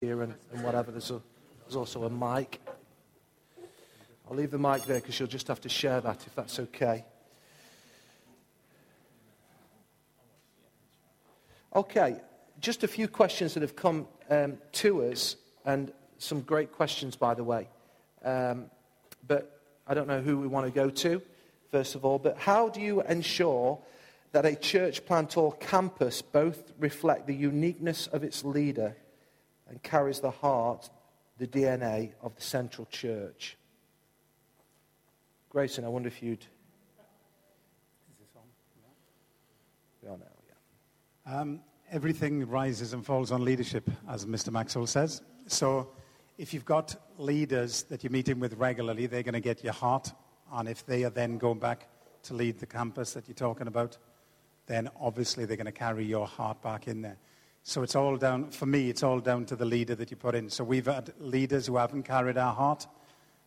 here and, and whatever. There's, a, there's also a mic. I'll leave the mic there because you'll just have to share that if that's okay. Okay, just a few questions that have come um, to us, and some great questions, by the way. Um, but I don't know who we want to go to, first of all. But how do you ensure that a church plant or campus both reflect the uniqueness of its leader and carries the heart, the DNA of the central church? Grayson, I wonder if you'd. Is this on? We are now, yeah. Um, everything rises and falls on leadership, as Mr. Maxwell says. So, if you've got leaders that you're meeting with regularly, they're going to get your heart. And if they are then going back to lead the campus that you're talking about, then obviously they're going to carry your heart back in there. So it's all down, for me, it's all down to the leader that you put in. So we've had leaders who haven't carried our heart.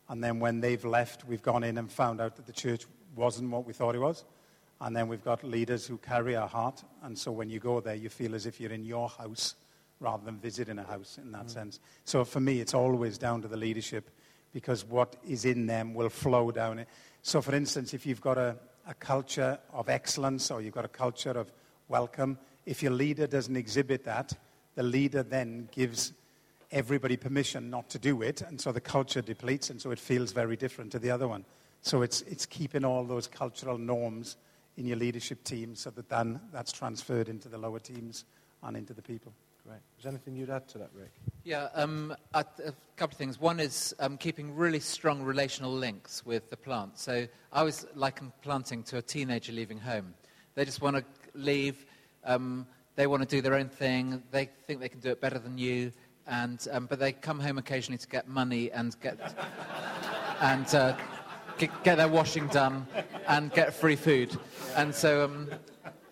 And then when they've left, we've gone in and found out that the church wasn't what we thought it was. And then we've got leaders who carry our heart. And so when you go there, you feel as if you're in your house rather than visiting a house in that mm. sense. So for me, it's always down to the leadership because what is in them will flow down it. So, for instance, if you've got a, a culture of excellence or you've got a culture of welcome, if your leader doesn't exhibit that, the leader then gives everybody permission not to do it, and so the culture depletes, and so it feels very different to the other one. So it's, it's keeping all those cultural norms in your leadership team so that then that's transferred into the lower teams and into the people. Great. Is there anything you'd add to that, Rick? Yeah, um, a, a, couple of things. One is um, keeping really strong relational links with the plant. So I was liken planting to a teenager leaving home. They just want to leave. Um, they want to do their own thing. They think they can do it better than you. And, um, but they come home occasionally to get money and get, and, uh, get, get, their washing done and get free food. And so um,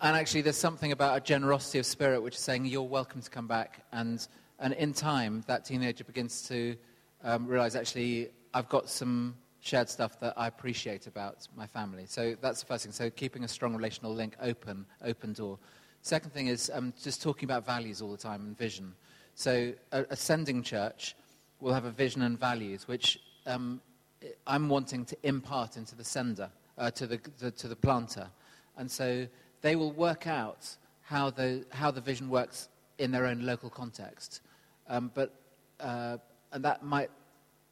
and actually, there's something about a generosity of spirit which is saying, You're welcome to come back. And, and in time, that teenager begins to um, realize, actually, I've got some shared stuff that I appreciate about my family. So that's the first thing. So keeping a strong relational link open, open door. Second thing is um, just talking about values all the time and vision. So a, a sending church will have a vision and values, which um, I'm wanting to impart into the sender, uh, to, the, the, to the planter. And so they will work out how the, how the vision works in their own local context. Um, but, uh, and that might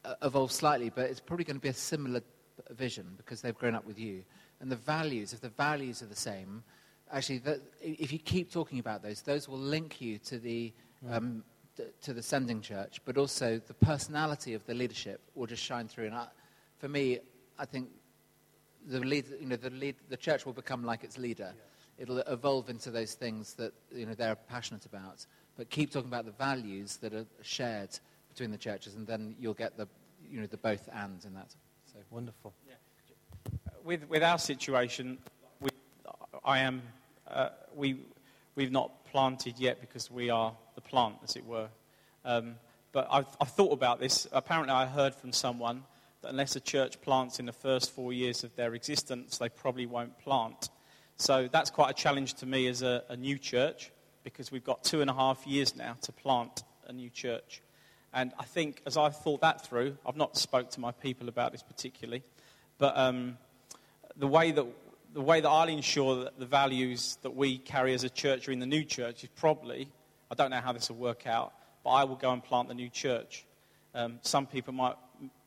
uh, evolve slightly, but it's probably going to be a similar vision because they've grown up with you. And the values, if the values are the same, actually, that, if you keep talking about those, those will link you to the, um, to the sending church, but also the personality of the leadership will just shine through. And I, for me, I think the, lead, you know, the, lead, the church will become like its leader. Yeah it'll evolve into those things that you know they're passionate about. But keep talking about the values that are shared between the churches, and then you'll get the you know the both and in that. So wonderful. Yeah. With with our situation, we, I am uh, we we've not planted yet because we are the plant, as it were. Um, but I've, I've thought about this. Apparently, I heard from someone that unless a church plants in the first four years of their existence, they probably won't plant. So that's quite a challenge to me as a, a new church because we've got two and a half years now to plant a new church. And I think as I've thought that through, I've not spoke to my people about this particularly, but um, the way that the way that I'll ensure that the values that we carry as a church are in the new church is probably, I don't know how this will work out, but I will go and plant the new church. Um, some people might,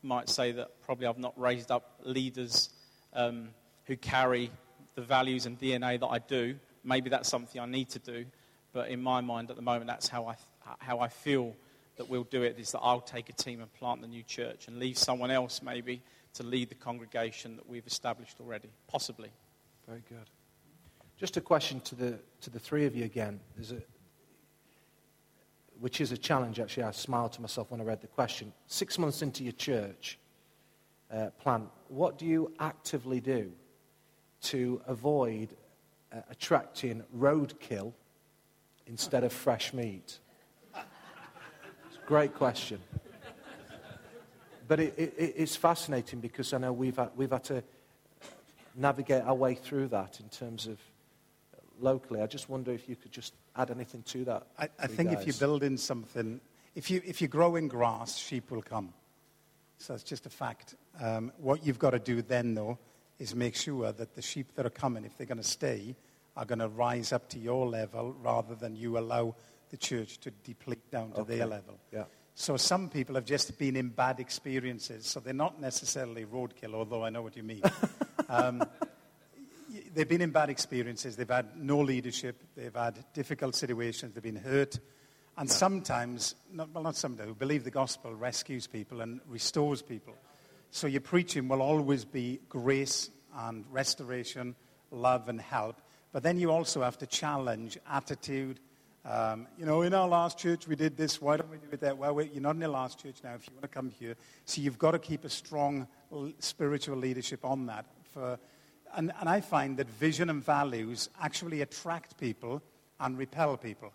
might say that probably I've not raised up leaders um, who carry the values and DNA that I do. Maybe that's something I need to do, but in my mind at the moment, that's how I, how I feel that we'll do it is that I'll take a team and plant the new church and leave someone else maybe to lead the congregation that we've established already, possibly. Very good. Just a question to the, to the three of you again, a, which is a challenge, actually. I smiled to myself when I read the question. Six months into your church uh, plant, what do you actively do to avoid uh, attracting roadkill instead of fresh meat? Great question. But it, it, it's fascinating because I know we've had, we've had to navigate our way through that in terms of locally. I just wonder if you could just add anything to that. I, I think guys. if you build in something, if you, if you grow in grass, sheep will come. So it's just a fact. Um, what you've got to do then, though, is make sure that the sheep that are coming, if they're going to stay, are going to rise up to your level rather than you allow the church to deplete down to Okay. their level. Yeah. So some people have just been in bad experiences. So they're not necessarily roadkill, although I know what you mean. um, they've been in bad experiences. They've had no leadership. They've had difficult situations. They've been hurt. And sometimes, not, well, not sometimes, who believe the gospel rescues people and restores people. So your preaching will always be grace and restoration, love and help. But then you also have to challenge attitude. Um, you know, in our last church we did this. Why don't we do it that way? Well, you're not in the last church now. If you want to come here, so you've got to keep a strong spiritual leadership on that. For, and, and I find that vision and values actually attract people and repel people.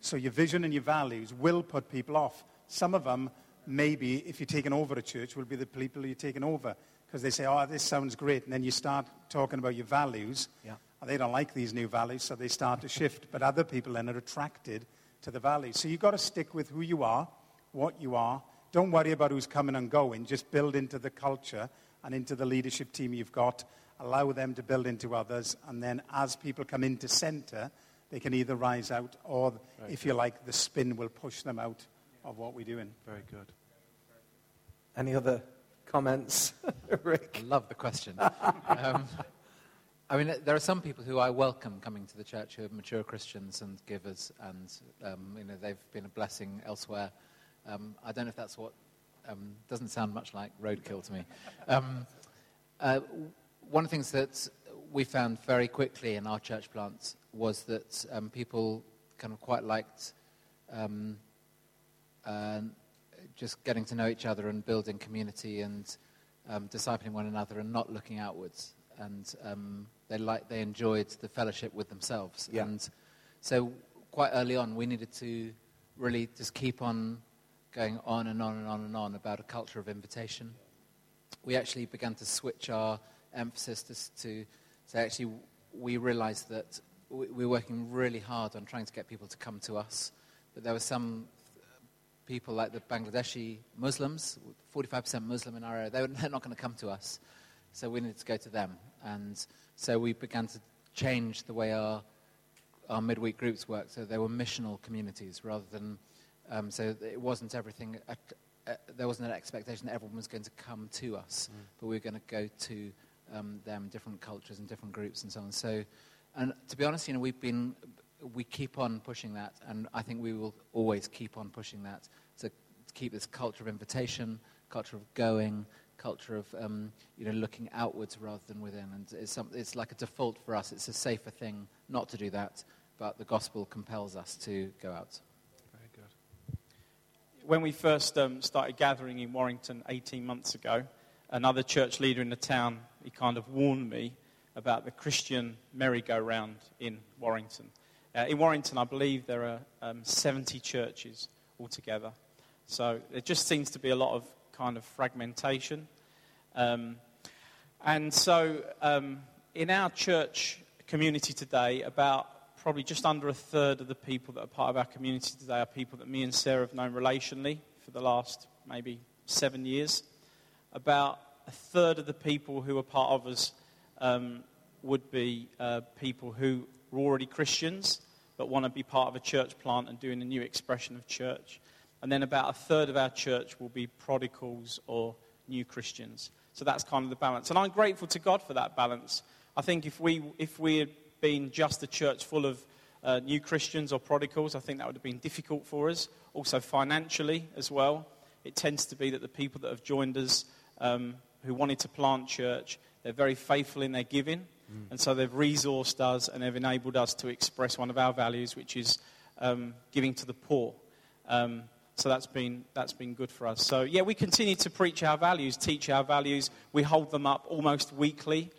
So your vision and your values will put people off. Some of them, maybe, if you're taking over a church, will be the people you're taking over. Because they say, oh, this sounds great. And then you start talking about your values. Yeah. And they don't like these new values, so they start to shift. But other people then are attracted to the values. So you've got to stick with who you are, what you are. Don't worry about who's coming and going. Just build into the culture and into the leadership team you've got. Allow them to build into others. And then as people come into center, they can either rise out or, if you like, the spin will push them out of what we're doing. Very good. Any other comments, Rick? I love the question. um, I mean, there are some people who I welcome coming to the church who are mature Christians and givers, and um, you know they've been a blessing elsewhere. Um, I don't know if that's what um, doesn't sound much like roadkill to me. Um, uh, one of the things that we found very quickly in our church plants was that um, people kind of quite liked um, uh, just getting to know each other and building community and um, discipling one another and not looking outwards. And um, they, like, they enjoyed the fellowship with themselves. Yeah. And so quite early on, we needed to really just keep on going on and on and on and on about a culture of invitation. We actually began to switch our emphasis to, to actually we realized that we, were working really hard on trying to get people to come to us, but there were some people like the Bangladeshi Muslims, 45% Muslim in our area, they're not going to come to us. So we needed to go to them. And so we began to change the way our, our midweek groups worked. So they were missional communities rather than, um, so it wasn't everything, uh, uh, there wasn't an expectation that everyone was going to come to us, but we were going to go to um, them, different cultures and different groups and so on. So, and to be honest, you know, we've been, we keep on pushing that, and I think we will always keep on pushing that to, to keep this culture of invitation, culture of going, culture of um, you know looking outwards rather than within. And it's, some, it's like a default for us. It's a safer thing not to do that, but the gospel compels us to go out. When we first um, started gathering in Warrington 18 months ago, another church leader in the town, he kind of warned me about the Christian merry-go-round in Warrington. Uh, in Warrington, I believe there are um, 70 churches altogether. So there just seems to be a lot of kind of fragmentation. Um, and so um, in our church community today, about probably just under a third of the people that are part of our community today are people that me and Sarah have known relationally for the last maybe seven years. About a third of the people who are part of us um, would be uh, people who are already Christians but want to be part of a church plant and doing a new expression of church. And then about a third of our church will be prodigals or new Christians. So that's kind of the balance. And I'm grateful to God for that balance. I think if we, if we been just a church full of uh, new Christians or prodigals, I think that would have been difficult for us. Also, financially as well. It tends to be that the people that have joined us um, who wanted to plant church, they're very faithful in their giving. And so they've resourced us and they've enabled us to express one of our values, which is um, giving to the poor. Um, so that's been, that's been good for us. So, yeah, we continue to preach our values, teach our values. We hold them up almost weekly.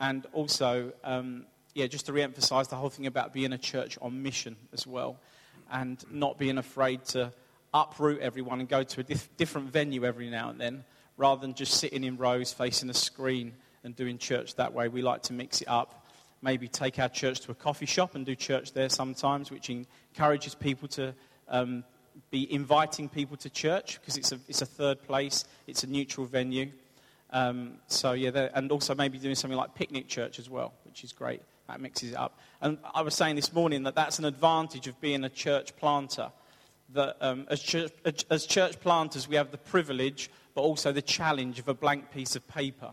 And also, um, yeah, just to re emphasize the whole thing about being a church on mission as well. And not being afraid to uproot everyone and go to a dif- different venue every now and then, rather than just sitting in rows facing a screen and doing church that way. We like to mix it up. Maybe take our church to a coffee shop and do church there sometimes, which encourages people to um, be inviting people to church because it's a, it's a third place, it's a neutral venue. Um, so, yeah, and also maybe doing something like picnic church as well, which is great. That mixes it up. And I was saying this morning that that's an advantage of being a church planter. That um, as, church, as church planters, we have the privilege, but also the challenge of a blank piece of paper.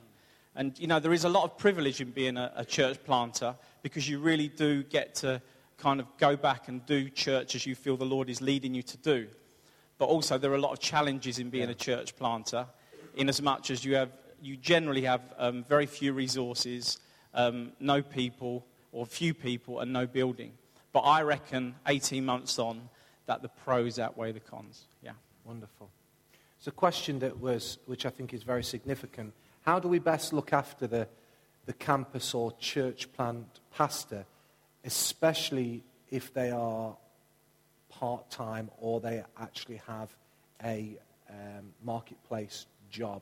And, you know, there is a lot of privilege in being a, a church planter because you really do get to kind of go back and do church as you feel the Lord is leading you to do. But also, there are a lot of challenges in being a church planter, in as much as you, have, you generally have um, very few resources, um, no people, or few people, and no building. But I reckon 18 months on, that the pros outweigh the cons. Yeah. Wonderful. It's a question that was, which I think is very significant. How do we best look after the, the campus or church plant pastor, especially if they are part time or they actually have a um, marketplace job?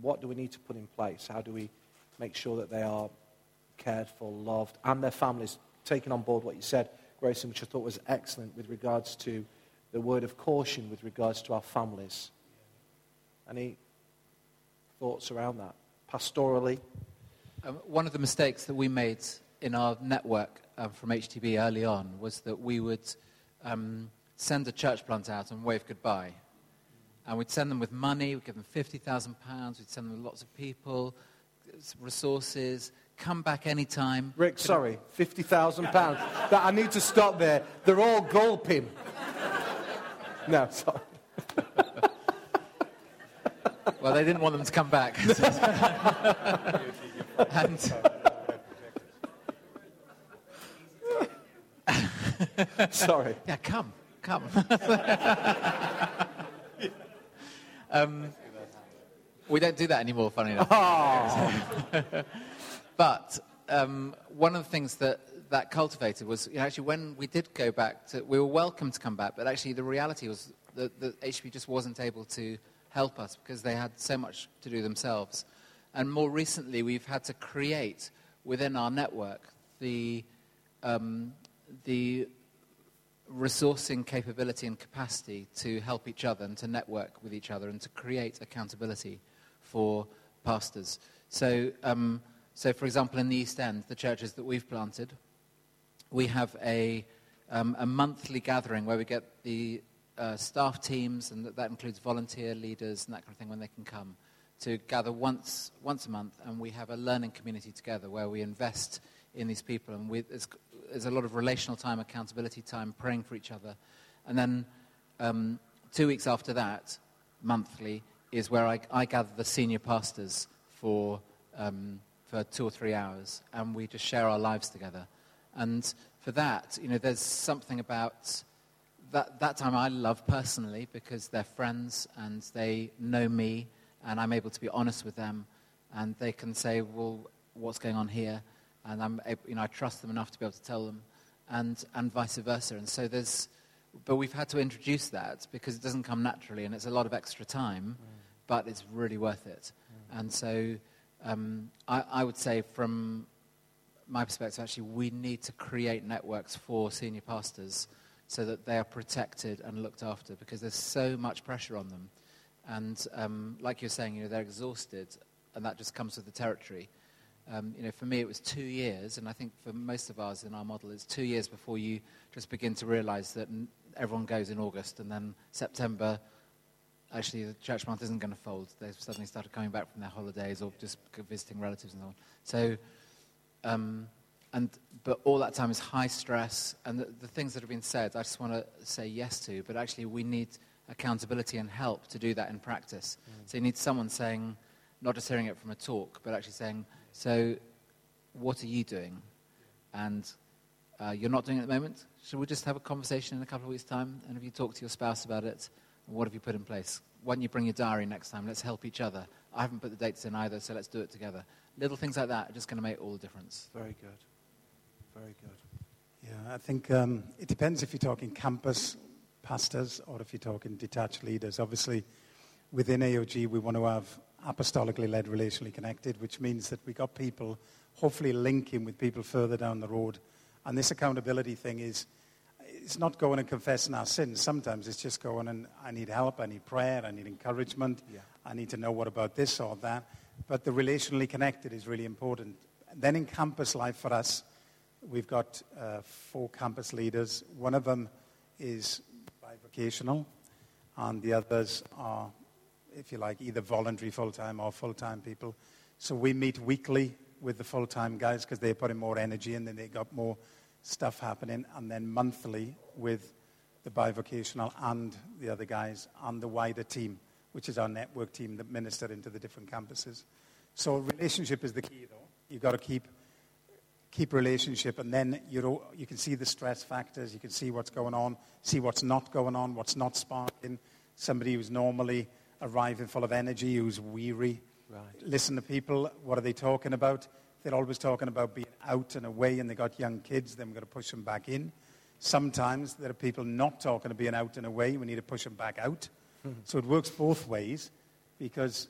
What do we need to put in place? How do we make sure that they are cared for, loved, and their families taking on board what you said, Grayson, which I thought was excellent with regards to the word of caution with regards to our families? Any thoughts around that? Pastorally? Um, one of the mistakes that we made in our network um, from HTB early on was that we would um, send a church plant out and wave goodbye. And we'd send them with money, we'd give them £50,000, we'd send them lots of people, resources, come back anytime. Rick, sorry, £50,000. that I need to stop there. They're all gulping. no, sorry. Well, they didn't want them to come back. and, sorry. yeah, come, come. um, we don't do that anymore, funny enough. but um, one of the things that that cultivated was you know, actually when we did go back to, we were welcome to come back, but actually the reality was that, that HP just wasn't able to help us because they had so much to do themselves. And more recently, we've had to create within our network the, um, the resourcing capability and capacity to help each other and to network with each other and to create accountability for pastors. So, um, so for example, in the East End, the churches that we've planted, we have a, um, a monthly gathering where we get the uh, staff teams, and that, that includes volunteer leaders and that kind of thing when they can come, to gather once, once a month, and we have a learning community together where we invest in these people, and we, there's, there's a lot of relational time, accountability time, praying for each other. And then um, two weeks after that, monthly, is where I, I gather the senior pastors for, um, for two or three hours, and we just share our lives together. And for that, you know, there's something about that, that time I love personally because they're friends and they know me and I'm able to be honest with them and they can say, well, what's going on here? And I'm, you know, I trust them enough to be able to tell them and, and vice versa. And so there's, but we've had to introduce that because it doesn't come naturally and it's a lot of extra time. But it's really worth it. Mm. And so um, I, I would say from my perspective, actually, we need to create networks for senior pastors so that they are protected and looked after because there's so much pressure on them. And um, like you're saying, you know, they're exhausted, and that just comes with the territory. Um, you know, for me, it was two years, and I think for most of ours in our model, it's two years before you just begin to realize that everyone goes in August, and then September, actually, the church month isn't going to fold. They've suddenly started coming back from their holidays or just visiting relatives and so on. So, um, and, but all that time is high stress. And the, the things that have been said, I just want to say yes to. But actually, we need accountability and help to do that in practice. Mm. So you need someone saying, not just hearing it from a talk, but actually saying, so what are you doing? And uh, you're not doing it at the moment. Should we just have a conversation in a couple of weeks' time? And have you talked to your spouse about it? What have you put in place? Why don't you bring your diary next time? Let's help each other. I haven't put the dates in either, so let's do it together. Little things like that are just going to make all the difference. Very good. Very good. Yeah, I think um, it depends if you're talking campus pastors or if you're talking detached leaders. Obviously, within AOG, we want to have apostolically led, relationally connected, which means that we got people hopefully linking with people further down the road. And this accountability thing is it's not going and confessing our sins. Sometimes it's just going and I need help, I need prayer, I need encouragement, Yeah. I need to know what about this or that. But the relationally connected is really important. Then in campus life for us, we've got uh, four campus leaders. One of them is bivocational, and the others are, if you like, either voluntary full time or full time people. So we meet weekly with the full time guys because they're putting more energy in and they got more stuff happening, and then monthly with the bivocational and the other guys and the wider team, which is our network team that minister into the different campuses. So relationship is the key, though. You've got to keep keep relationship, and then you you can see the stress factors. You can see what's going on, see what's not going on, what's not sparking. Somebody who's normally arriving full of energy, who's weary. Right. Listen to people. What are they talking about? They're always talking about being out and away, and they got young kids. Then we've got to push them back in. Sometimes there are people not talking about being out and away. We need to push them back out. Mm-hmm. So it works both ways, because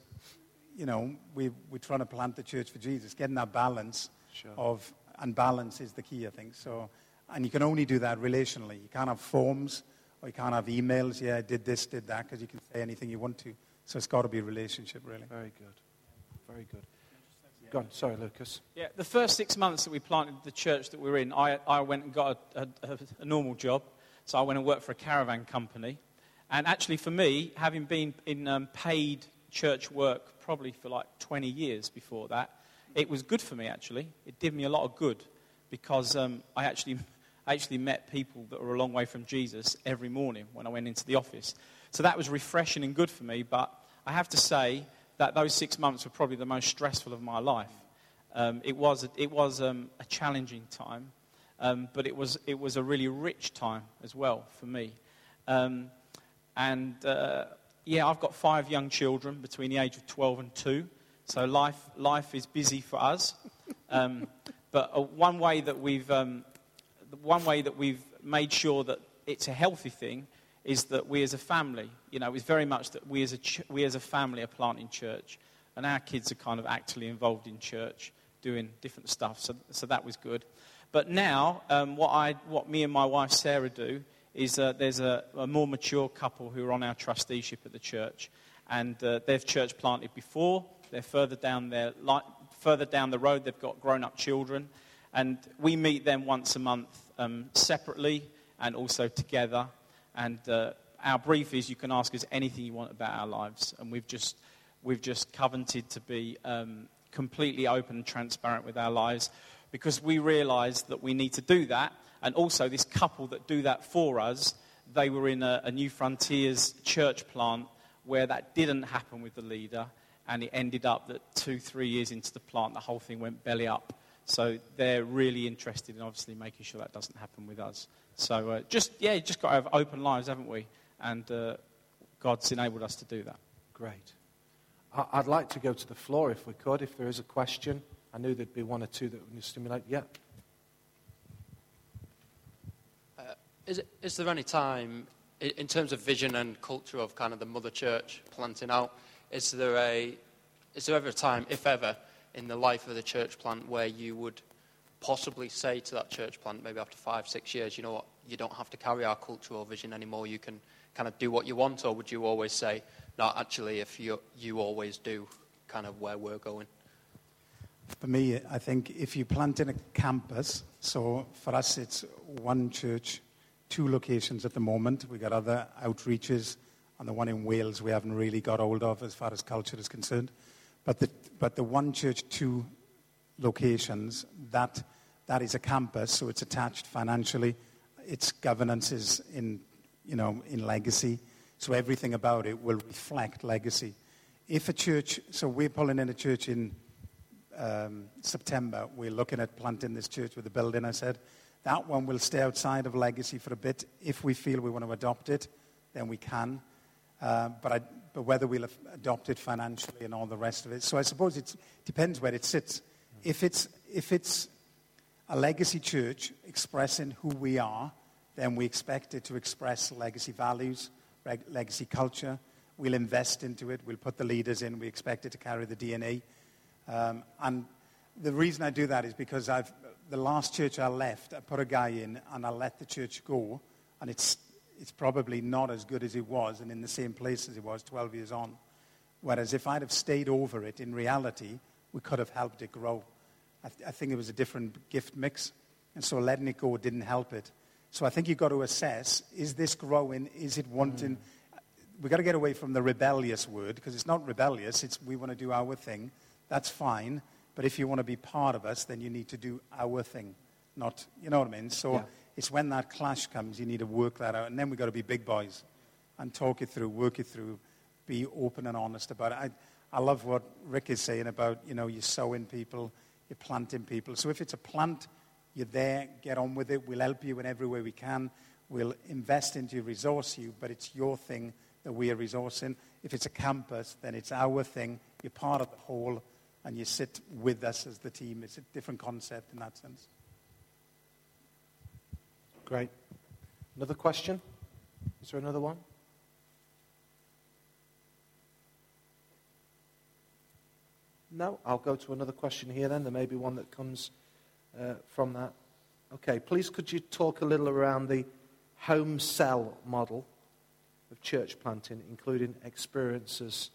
you know we we're trying to plant the church for Jesus, getting that balance Sure. of and balance is the key, I think. So, and you can only do that relationally. You can't have forms or you can't have emails. Yeah, I did this, did that, because you can say anything you want to. So it's got to be a relationship, really. Very good. Very good. Go on. Sorry, Lucas. Yeah, the first six months that we planted the church that we're in, I, I went and got a, a, a normal job. So I went and worked for a caravan company. And actually, for me, having been in um, paid church work probably for like 20 years before that, it was good for me, actually. It did me a lot of good because um, I actually, I actually met people that were a long way from Jesus every morning when I went into the office. So that was refreshing and good for me. But I have to say that those six months were probably the most stressful of my life. Um, it was, it was um, a challenging time, um, but it was, it was a really rich time as well for me. Um, and uh, yeah, I've got five young children between the age of 12 and 2. So life, life is busy for us. Um, but uh, one, way that we've, um, one way that we've made sure that it's a healthy thing is that we as a family, you know, it's very much that we as a, ch- we as a family are planting church. And our kids are kind of actively involved in church, doing different stuff. So, so that was good. But now, um, what, I, what me and my wife Sarah do is uh, there's a, a more mature couple who are on our trusteeship at the church. And uh, they've church planted before. They're further down, their, li- further down the road. They've got grown up children. And we meet them once a month um, separately and also together. And uh, our brief is you can ask us anything you want about our lives. And we've just, we've just covenanted to be um, completely open and transparent with our lives because we realize that we need to do that. And also, this couple that do that for us, they were in a, a Newfrontiers church plant where that didn't happen with the leader. And it ended up that two, three years into the plant, the whole thing went belly up. So they're really interested in obviously making sure that doesn't happen with us. So uh, just, yeah, just got to have open lives, haven't we? And uh, God's enabled us to do that. Great. I- I'd like to go to the floor if we could, if there is a question. I knew there'd be one or two that would stimulate. Yeah. Is, it, is there any time, in terms of vision and culture of kind of the mother church planting out, is there, a, is there ever a time, if ever, in the life of the church plant where you would possibly say to that church plant, maybe after five, six years, you know what, you don't have to carry our cultural vision anymore, you can kind of do what you want, or would you always say, no, actually, if you, you always do kind of where we're going? For me, I think if you plant in a campus, so for us it's one church, two locations at the moment. We've got other outreaches, and the one in Wales we haven't really got hold of as far as culture is concerned. But the, but the one church, two locations, that, that is a campus, so it's attached financially. Its governance is in, you know, in legacy, so everything about it will reflect legacy. If a church, so we're pulling in a church in um, September, we're looking at planting this church with a building, I said. That one will stay outside of legacy for a bit. If we feel we want to adopt it, then we can. Uh, but, I, but whether we'll adopt it financially and all the rest of it. So I suppose it depends where it sits. If it's, if it's a legacy church expressing who we are, then we expect it to express legacy values, reg- legacy culture. We'll invest into it. We'll put the leaders in. We expect it to carry the DNA. Um, and the reason I do that is because I've, the last church I left, I put a guy in and I let the church go and it's, it's probably not as good as it was and in the same place as it was 12 years on. Whereas if I'd have stayed over it, in reality, we could have helped it grow. I, th- I think it was a different gift mix, and so letting it go didn't help it. So I think you've got to assess, is this growing? Is it wanting... Mm. We've got to get away from the rebellious word, because it's not rebellious, it's we want to do our thing. That's fine. But if you want to be part of us, then you need to do our thing, not, you know what I mean? So Yeah. it's when that clash comes, you need to work that out. And then we've got to be big boys and talk it through, work it through, be open and honest about it. I, I love what Rick is saying about, you know, you're sowing people, you're planting people. So if it's a plant, you're there, get on with it. We'll help you in every way we can. We'll invest into you, resource you, but it's your thing that we are resourcing. If it's a campus, then it's our thing. You're part of the whole, and you sit with us as the team. It's a different concept in that sense. Great. Another question? Is there another one? No? I'll go to another question here then. There may be one that comes uh, from that. Okay, please could you talk a little around the home cell model of church planting, including experiences,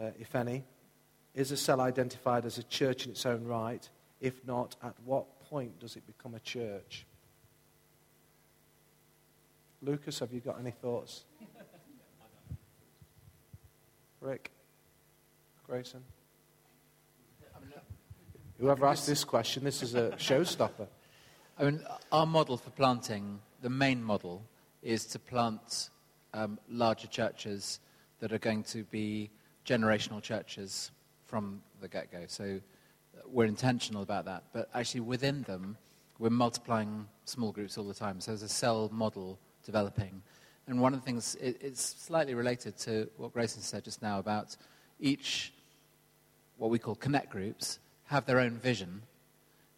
uh, if any? Is a cell identified as a church in its own right? If not, at what point does it become a church? Lucas, have you got any thoughts? Rick? Grayson? Whoever asked this question, this is a showstopper. I mean, our model for planting, the main model, is to plant um, larger churches that are going to be generational churches from the get go. So uh, we're intentional about that. But actually, within them, we're multiplying small groups all the time. So there's a cell model developing. And one of the things, it, it's slightly related to what Grayson said just now about each, what we call connect groups, have their own vision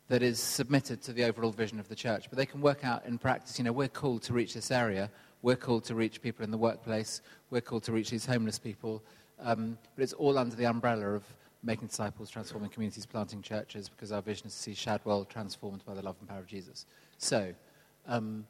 that is submitted to the overall vision of the church. But they can work out in practice, you know, we're called to reach this area, we're called to reach people in the workplace, we're called to reach these homeless people. Um, but it's all under the umbrella of making disciples, transforming communities, planting churches, because our vision is to see Shadwell transformed by the love and power of Jesus. So, um,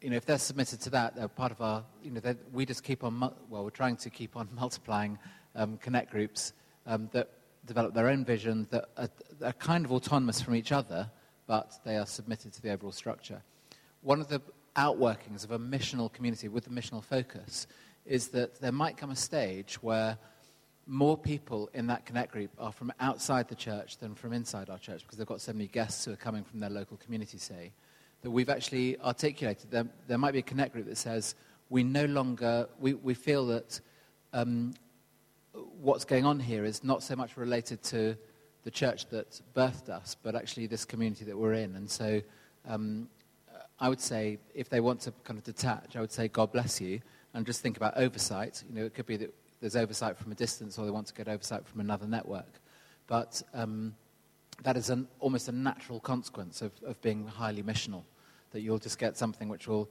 you know, if they're submitted to that, they're part of our, you know, we just keep on, well, we're trying to keep on multiplying um, connect groups um, that develop their own vision, that are, are kind of autonomous from each other, but they are submitted to the overall structure. One of the outworkings of a missional community with a missional focus is that there might come a stage where more people in that connect group are from outside the church than from inside our church because they've got so many guests who are coming from their local community, say, that we've actually articulated. There, there might be a connect group that says, we no longer, we, we feel that um, what's going on here is not so much related to the church that birthed us, but actually this community that we're in. And so um, I would say if they want to kind of detach, I would say God bless you, and just think about oversight. You know, it could be that there's oversight from a distance, or they want to get oversight from another network. But um, that is an, almost a natural consequence of, of being highly missional, that you'll just get something which will,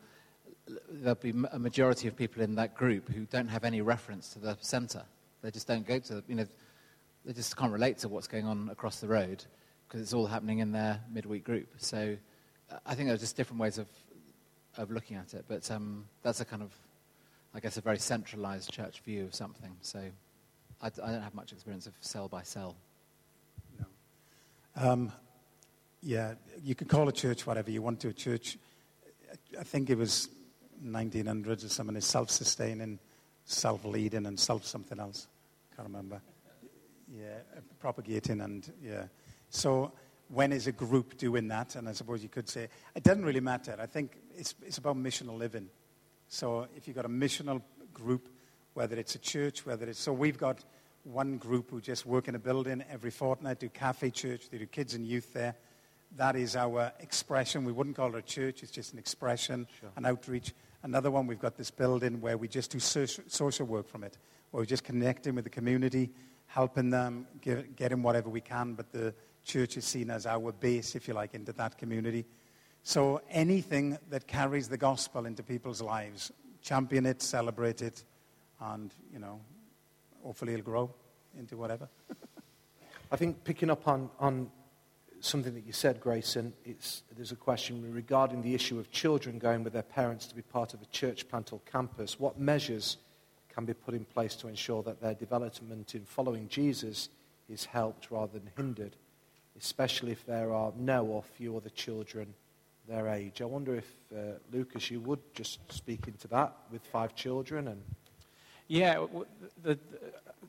there'll be a majority of people in that group who don't have any reference to the centre. They just don't go to, you know, they just can't relate to what's going on across the road because it's all happening in their midweek group. So I think there are just different ways of, of looking at it. But um, that's a kind of, I guess, a very centralized church view of something. So I, I don't have much experience of cell by cell. Um, yeah, you can call a church whatever you want to. A church, I think it was 1900s or something, is self-sustaining, self-leading, and self-something else. Can't remember. Yeah, propagating and yeah. So when is a group doing that? And I suppose you could say it doesn't really matter. I think it's it's about missional living. So if you've got a missional group, whether it's a church, whether it's so we've got one group who just work in a building every fortnight, do cafe church, they do kids and youth there. That is our expression. We wouldn't call it a church, it's just an expression, an outreach. Another one, we've got this building where we just do social work from it, we're just connecting with the community, helping them, get, getting whatever we can, but the church is seen as our base, if you like, into that community. So anything that carries the gospel into people's lives, champion it, celebrate it, and, you know, hopefully it'll grow into whatever. I think picking up on, on something that you said, Grayson. It's, there's a question regarding the issue of children going with their parents to be part of a church plant or campus. What measures can be put in place to ensure that their development in following Jesus is helped rather than hindered, especially if there are no or few other children their age? I wonder if, uh, Lucas, you would just speak into that with five children and. Yeah, the, the,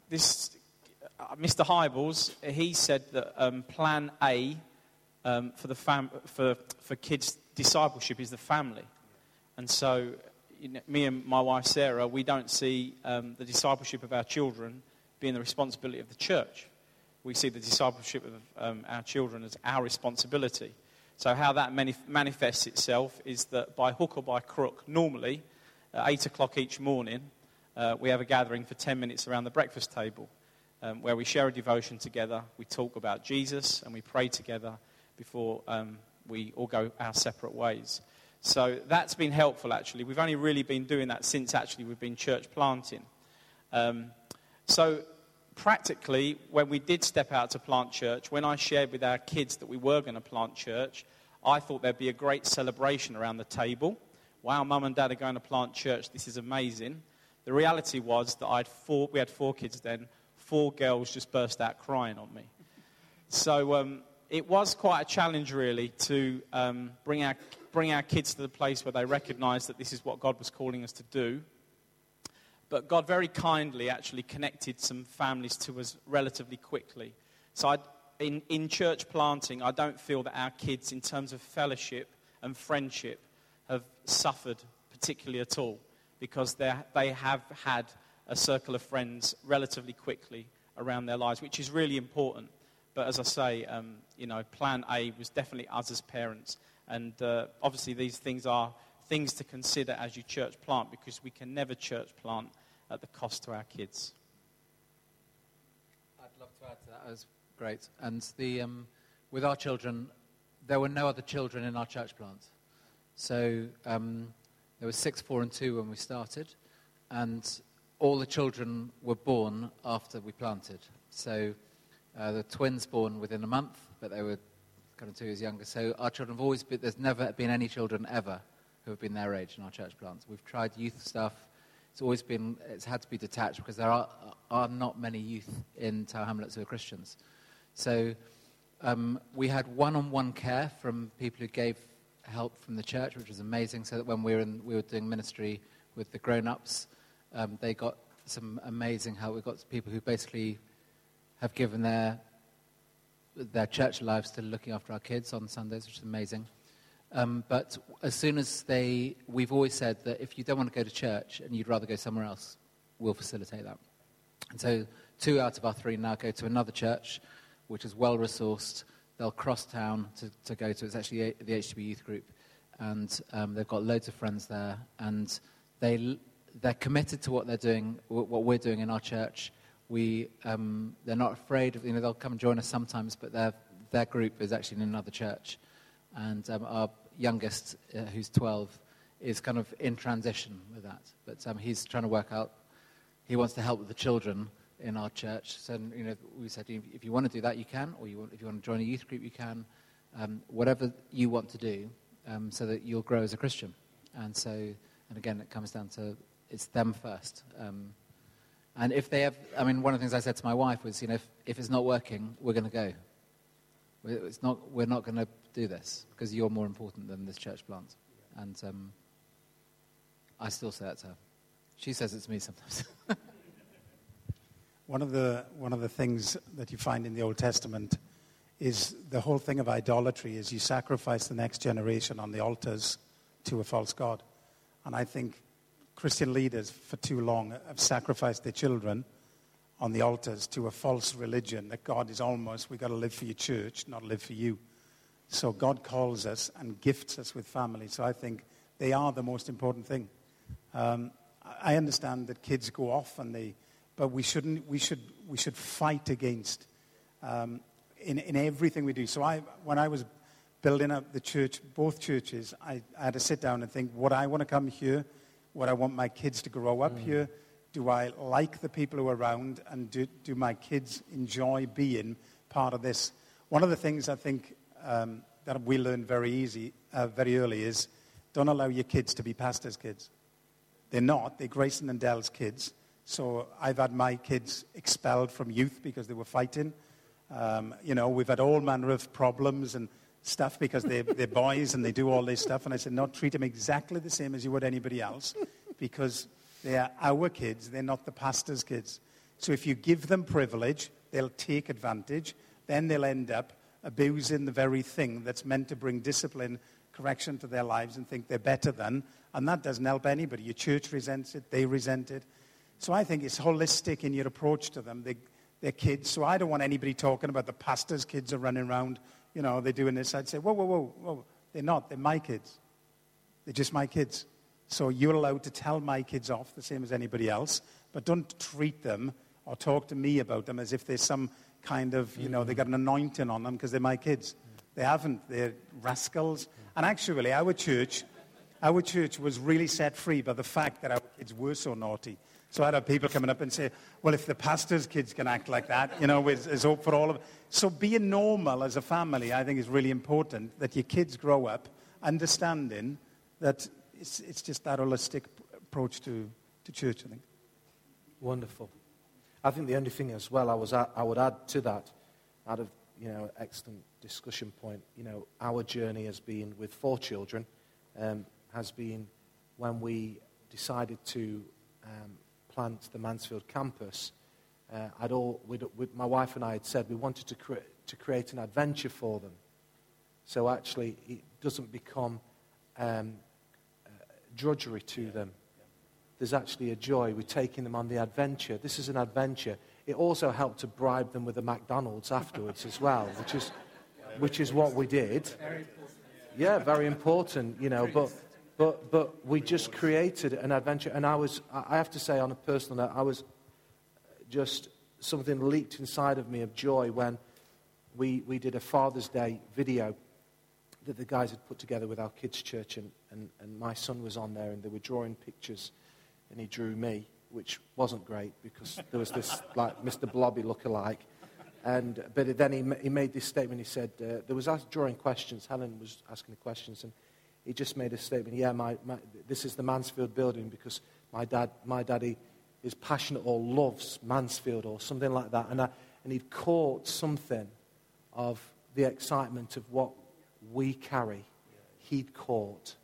this uh, Mr. Hybels, he said that um, Plan A um, for the fam- for for kids discipleship is the family, and so me and my wife Sarah, we don't see um, the discipleship of our children being the responsibility of the church. We see the discipleship of um, our children as our responsibility. So how that manif- manifests itself is that by hook or by crook, normally at eight o'clock each morning, uh, we have a gathering for 10 minutes around the breakfast table um, where we share a devotion together, we talk about Jesus, and we pray together before um, we all go our separate ways. So that's been helpful, actually. We've only really been doing that since actually we've been church planting. Um, so practically, when we did step out to plant church, when I shared with our kids that we were going to plant church, I thought there'd be a great celebration around the table. Wow, mum and dad are going to plant church. This is amazing. The reality was that I'd four, we had four kids then. Four girls just burst out crying on me. So um, it was quite a challenge, really, to um, bring, our, bring our kids to the place where they recognise that this is what God was calling us to do. But God very kindly actually connected some families to us relatively quickly. So I, in, in church planting, I don't feel that our kids, in terms of fellowship and friendship, have suffered particularly at all because they have had a circle of friends relatively quickly around their lives, which is really important. But as I say, um, you know, plan A was definitely us as parents. And uh, obviously, these things are things to consider as you church plant because we can never church plant at the cost to our kids. I'd love to add to that. That was great. And the, um, with our children, there were no other children in our church plant. So um, there were six, four, and two when we started. And all the children were born after we planted. So uh, the twins born within a month, but they were kind of two years younger. So our children have always been, there's never been any children ever who have been their age in our church plants. We've tried youth stuff. It's always been, it's had to be detached because there are, are not many youth in Tower Hamlets who are Christians. So um, we had one-on-one care from people who gave help from the church, which was amazing. So that when we were, in, we were doing ministry with the grown-ups, um, they got some amazing help. We got people who basically have given their their church lives to looking after our kids on Sundays, which is amazing. Um, but as soon as they, we've always said that if you don't want to go to church and you'd rather go somewhere else, we'll facilitate that. And so two out of our three now go to another church, which is well resourced. They'll cross town to, to go to. It's actually the HTB youth group, and um, they've got loads of friends there, and they they're committed to what they're doing, what we're doing in our church. We, um, they're not afraid of, you know, they'll come and join us sometimes, but their, their group is actually in another church. And um, our youngest, uh, who's 12, is kind of in transition with that. But um, he's trying to work out, he wants to help the children in our church. So, you know, we said, if you want to do that, you can, or you want, if you want to join a youth group, you can. Um, whatever you want to do, um, so that you'll grow as a Christian. And so, and again, it comes down to it's them first. Um, and if they have, I mean, one of the things I said to my wife was, you know, if, if it's not working, we're going to go. It's not, we're not going to do this because you're more important than this church plant. And um, I still say that to her. She says it to me sometimes. one, of the, one of the things that you find in the Old Testament is the whole thing of idolatry is you sacrifice the next generation on the altars to a false god. And I think Christian leaders for too long have sacrificed their children on the altars to a false religion that God is almost, we've got to live for your church, not live for you. So God calls us and gifts us with family. So I think they are the most important thing. Um, I understand that kids go off and they, but we shouldn't, we should, we should fight against um, in, in everything we do. So I, when I was building up the church, both churches, I, I had to sit down and think, what I want to come here would I want my kids to grow up mm. here? Do I like the people who are around? And do, do my kids enjoy being part of this? One of the things I think um, that we learned very easy, uh, very early is don't allow your kids to be pastors' kids. They're not. They're Grayson and Dell's kids. So I've had my kids expelled from youth because they were fighting. Um, you know, we've had all manner of problems and stuff because they're, they're boys and they do all this stuff. And I said, no, treat them exactly the same as you would anybody else because they are our kids. They're not the pastor's kids. So if you give them privilege, they'll take advantage. Then they'll end up abusing the very thing that's meant to bring discipline, correction to their lives and think they're better than. And that doesn't help anybody. Your church resents it, they resent it. So I think it's holistic in your approach to them. They, they're kids. So I don't want anybody talking about the pastor's kids are running around, you know, they're doing this. I'd say, whoa, whoa, whoa, whoa. They're not. They're my kids. They're just my kids. So you're allowed to tell my kids off the same as anybody else, but don't treat them or talk to me about them as if there's some kind of, you know, they got an anointing on them because they're my kids. They haven't. They're rascals. And actually, our church, our church was really set free by the fact that our kids were so naughty. So I'd have people coming up and say, well, if the pastor's kids can act like that, you know, there's, hope for all of it. So being normal as a family, I think, is really important that your kids grow up understanding that it's, it's just that holistic approach to, to church, I think. Wonderful. I think the only thing as well I, was at, I would add to that, out of, you know, excellent discussion point, you know, our journey has been with four children, um, has been when we decided to um, plant the Mansfield campus, uh, I'd all, we'd, we'd, my wife and I had said we wanted to, cre- to create an adventure for them. So actually, it doesn't become um, uh, drudgery to them. There's actually a joy. We're taking them on the adventure. This is an adventure. It also helped to bribe them with a McDonald's afterwards as well, which is, which is what we did. Yeah, very important, you know. But but, but we just created an adventure. And I was, I have to say, on a personal note, I was just something leaked inside of me of joy when we, we did a Father's Day video that the guys had put together with our kids' church. And, and, and my son was on there, and they were drawing pictures, and he drew me, which wasn't great because there was this, like, Mr. Blobby look-alike. And, but then he, he made this statement. He said, uh, there was drawing questions. Helen was asking the questions. And he just made a statement. Yeah, my, my, this is the Mansfield building because my dad, my daddy is passionate or loves Mansfield or something like that. And, I, and he'd caught something of the excitement of what we carry. He'd caught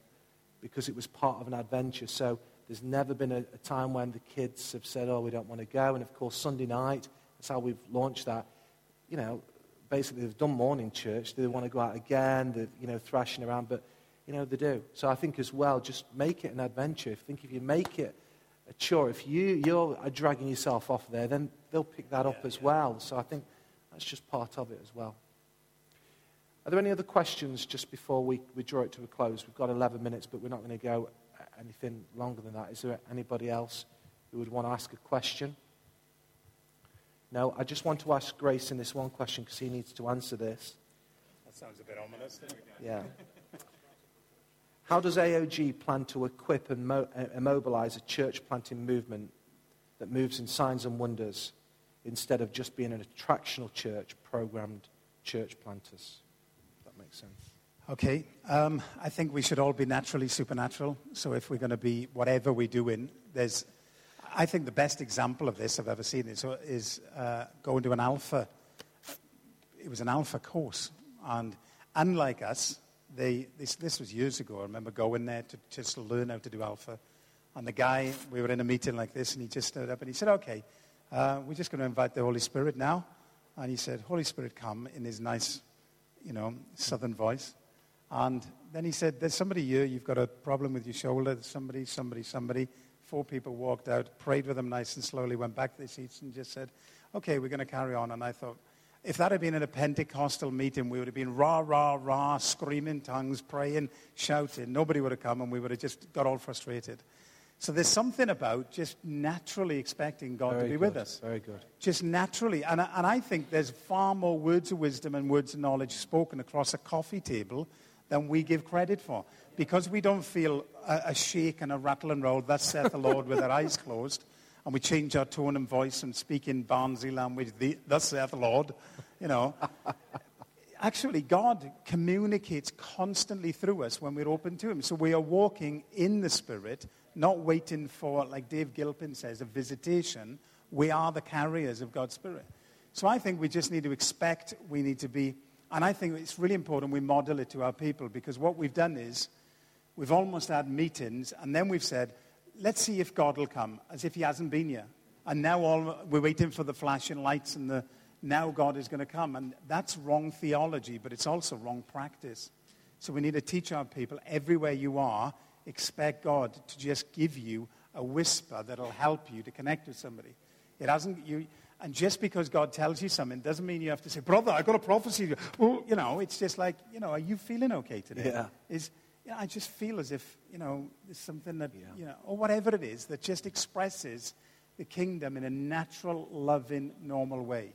because it was part of an adventure. So there's never been a, a time when the kids have said, oh, we don't want to go. And of course, Sunday night, that's how we've launched that. You know, basically they've done morning church. They want to go out again. They're, you know, thrashing around. But you know, they do. So I think as well, just make it an adventure. I think if you make it a chore, if you, you're dragging yourself off there, then they'll pick that up as well. So I think that's just part of it as well. Are there any other questions just before we, we draw it to a close? We've got 11 minutes, but we're not going to go anything longer than that. Is there anybody else who would want to ask a question? No, I just want to ask Grayson this one question because he needs to answer this. That sounds a bit ominous. Yeah. How does AOG plan to equip and mo- immobilize a church planting movement that moves in signs and wonders instead of just being an attractional church, programmed church planters? If that makes sense. Okay. Um, I think we should all be naturally supernatural. So if we're going to be whatever we're doing, there's. I think the best example of this I've ever seen is, is uh, going to an alpha. It was an alpha course. And unlike us, they, this, this was years ago. I remember going there to just learn how to do alpha. And the guy, we were in a meeting like this, and he just stood up and he said, Okay, uh, we're just going to invite the Holy Spirit now. And he said, Holy Spirit, come in his nice, you know, southern voice. And then he said, There's somebody here, you've got a problem with your shoulder. There's somebody, somebody, somebody. Four people walked out, prayed with them nice and slowly, went back to their seats, and just said, Okay, we're going to carry on. And I thought, if that had been at a Pentecostal meeting, we would have been rah, rah, rah, screaming tongues, praying, shouting. Nobody would have come and we would have just got all frustrated. So there's something about just naturally expecting God Very to be good. with us. Very good. Just naturally. And, and I think there's far more words of wisdom and words of knowledge spoken across a coffee table than we give credit for. Because we don't feel a, a shake and a rattle and roll, thus saith the Lord, with our eyes closed and we change our tone and voice and speak in Barnsley language, thus saith the Lord, you know. actually, God communicates constantly through us when we're open to Him. So we are walking in the Spirit, not waiting for, like Dave Gilpin says, a visitation. We are the carriers of God's Spirit. So I think we just need to expect, we need to be, and I think it's really important we model it to our people because what we've done is we've almost had meetings and then we've said, let's see if God will come, as if He hasn't been here. And now all, we're waiting for the flashing lights and the now God is going to come. And that's wrong theology, but it's also wrong practice. So we need to teach our people everywhere you are, expect God to just give you a whisper that'll help you to connect with somebody. It hasn't, you, and just because God tells you something doesn't mean you have to say, Brother, I've got a prophecy. Well, you know, it's just like, you know, are you feeling okay today? Yeah. Is, you know, I just feel as if, you know, there's something that, Yeah. you know, or whatever it is that just expresses the kingdom in a natural, loving, normal way.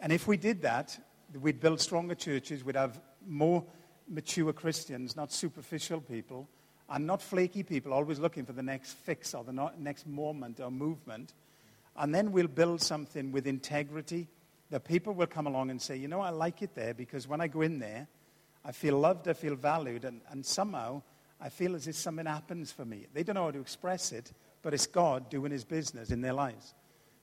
And if we did that, we'd build stronger churches, we'd have more mature Christians, not superficial people, and not flaky people always looking for the next fix or the no- next moment or movement. And then we'll build something with integrity that people will come along and say, you know, I like it there because when I go in there, I feel loved, I feel valued, and, and somehow I feel as if something happens for me. They don't know how to express it, but it's God doing his business in their lives.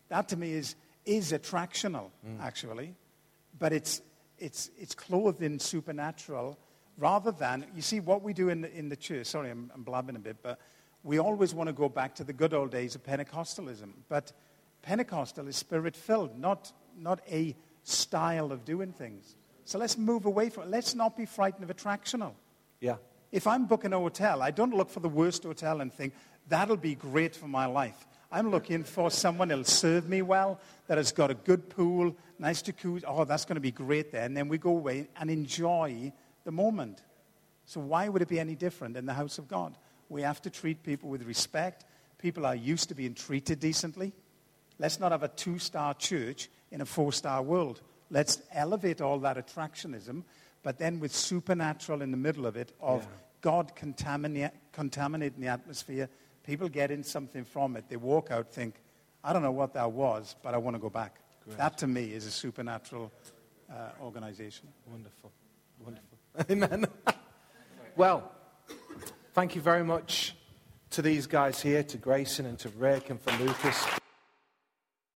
That to me is, is attractional, mm. actually, but it's, it's, it's clothed in supernatural rather than, you see, what we do in the, in the church, sorry, I'm, I'm blabbing a bit, but we always want to go back to the good old days of Pentecostalism. But Pentecostal is spirit filled, not, not a style of doing things. So let's move away from it. Let's not be frightened of attractional. Yeah. If I'm booking a hotel, I don't look for the worst hotel and think, that'll be great for my life. I'm looking for someone that'll serve me well, that has got a good pool, nice jacuzzi. Oh, that's going to be great there. And then we go away and enjoy the moment. So why would it be any different in the house of God? We have to treat people with respect. People are used to being treated decently. Let's not have a two star church in a four star world. Let's elevate all that attractionism, but then with supernatural in the middle of it, of Yeah. God contamina- contaminating the atmosphere. People get in something from it. They walk out, think, I don't know what that was, but I want to go back. That to me is a supernatural uh, organization. Wonderful. Wonderful. Amen. well, thank you very much to these guys here, to Grayson and to Rick and for Lucas.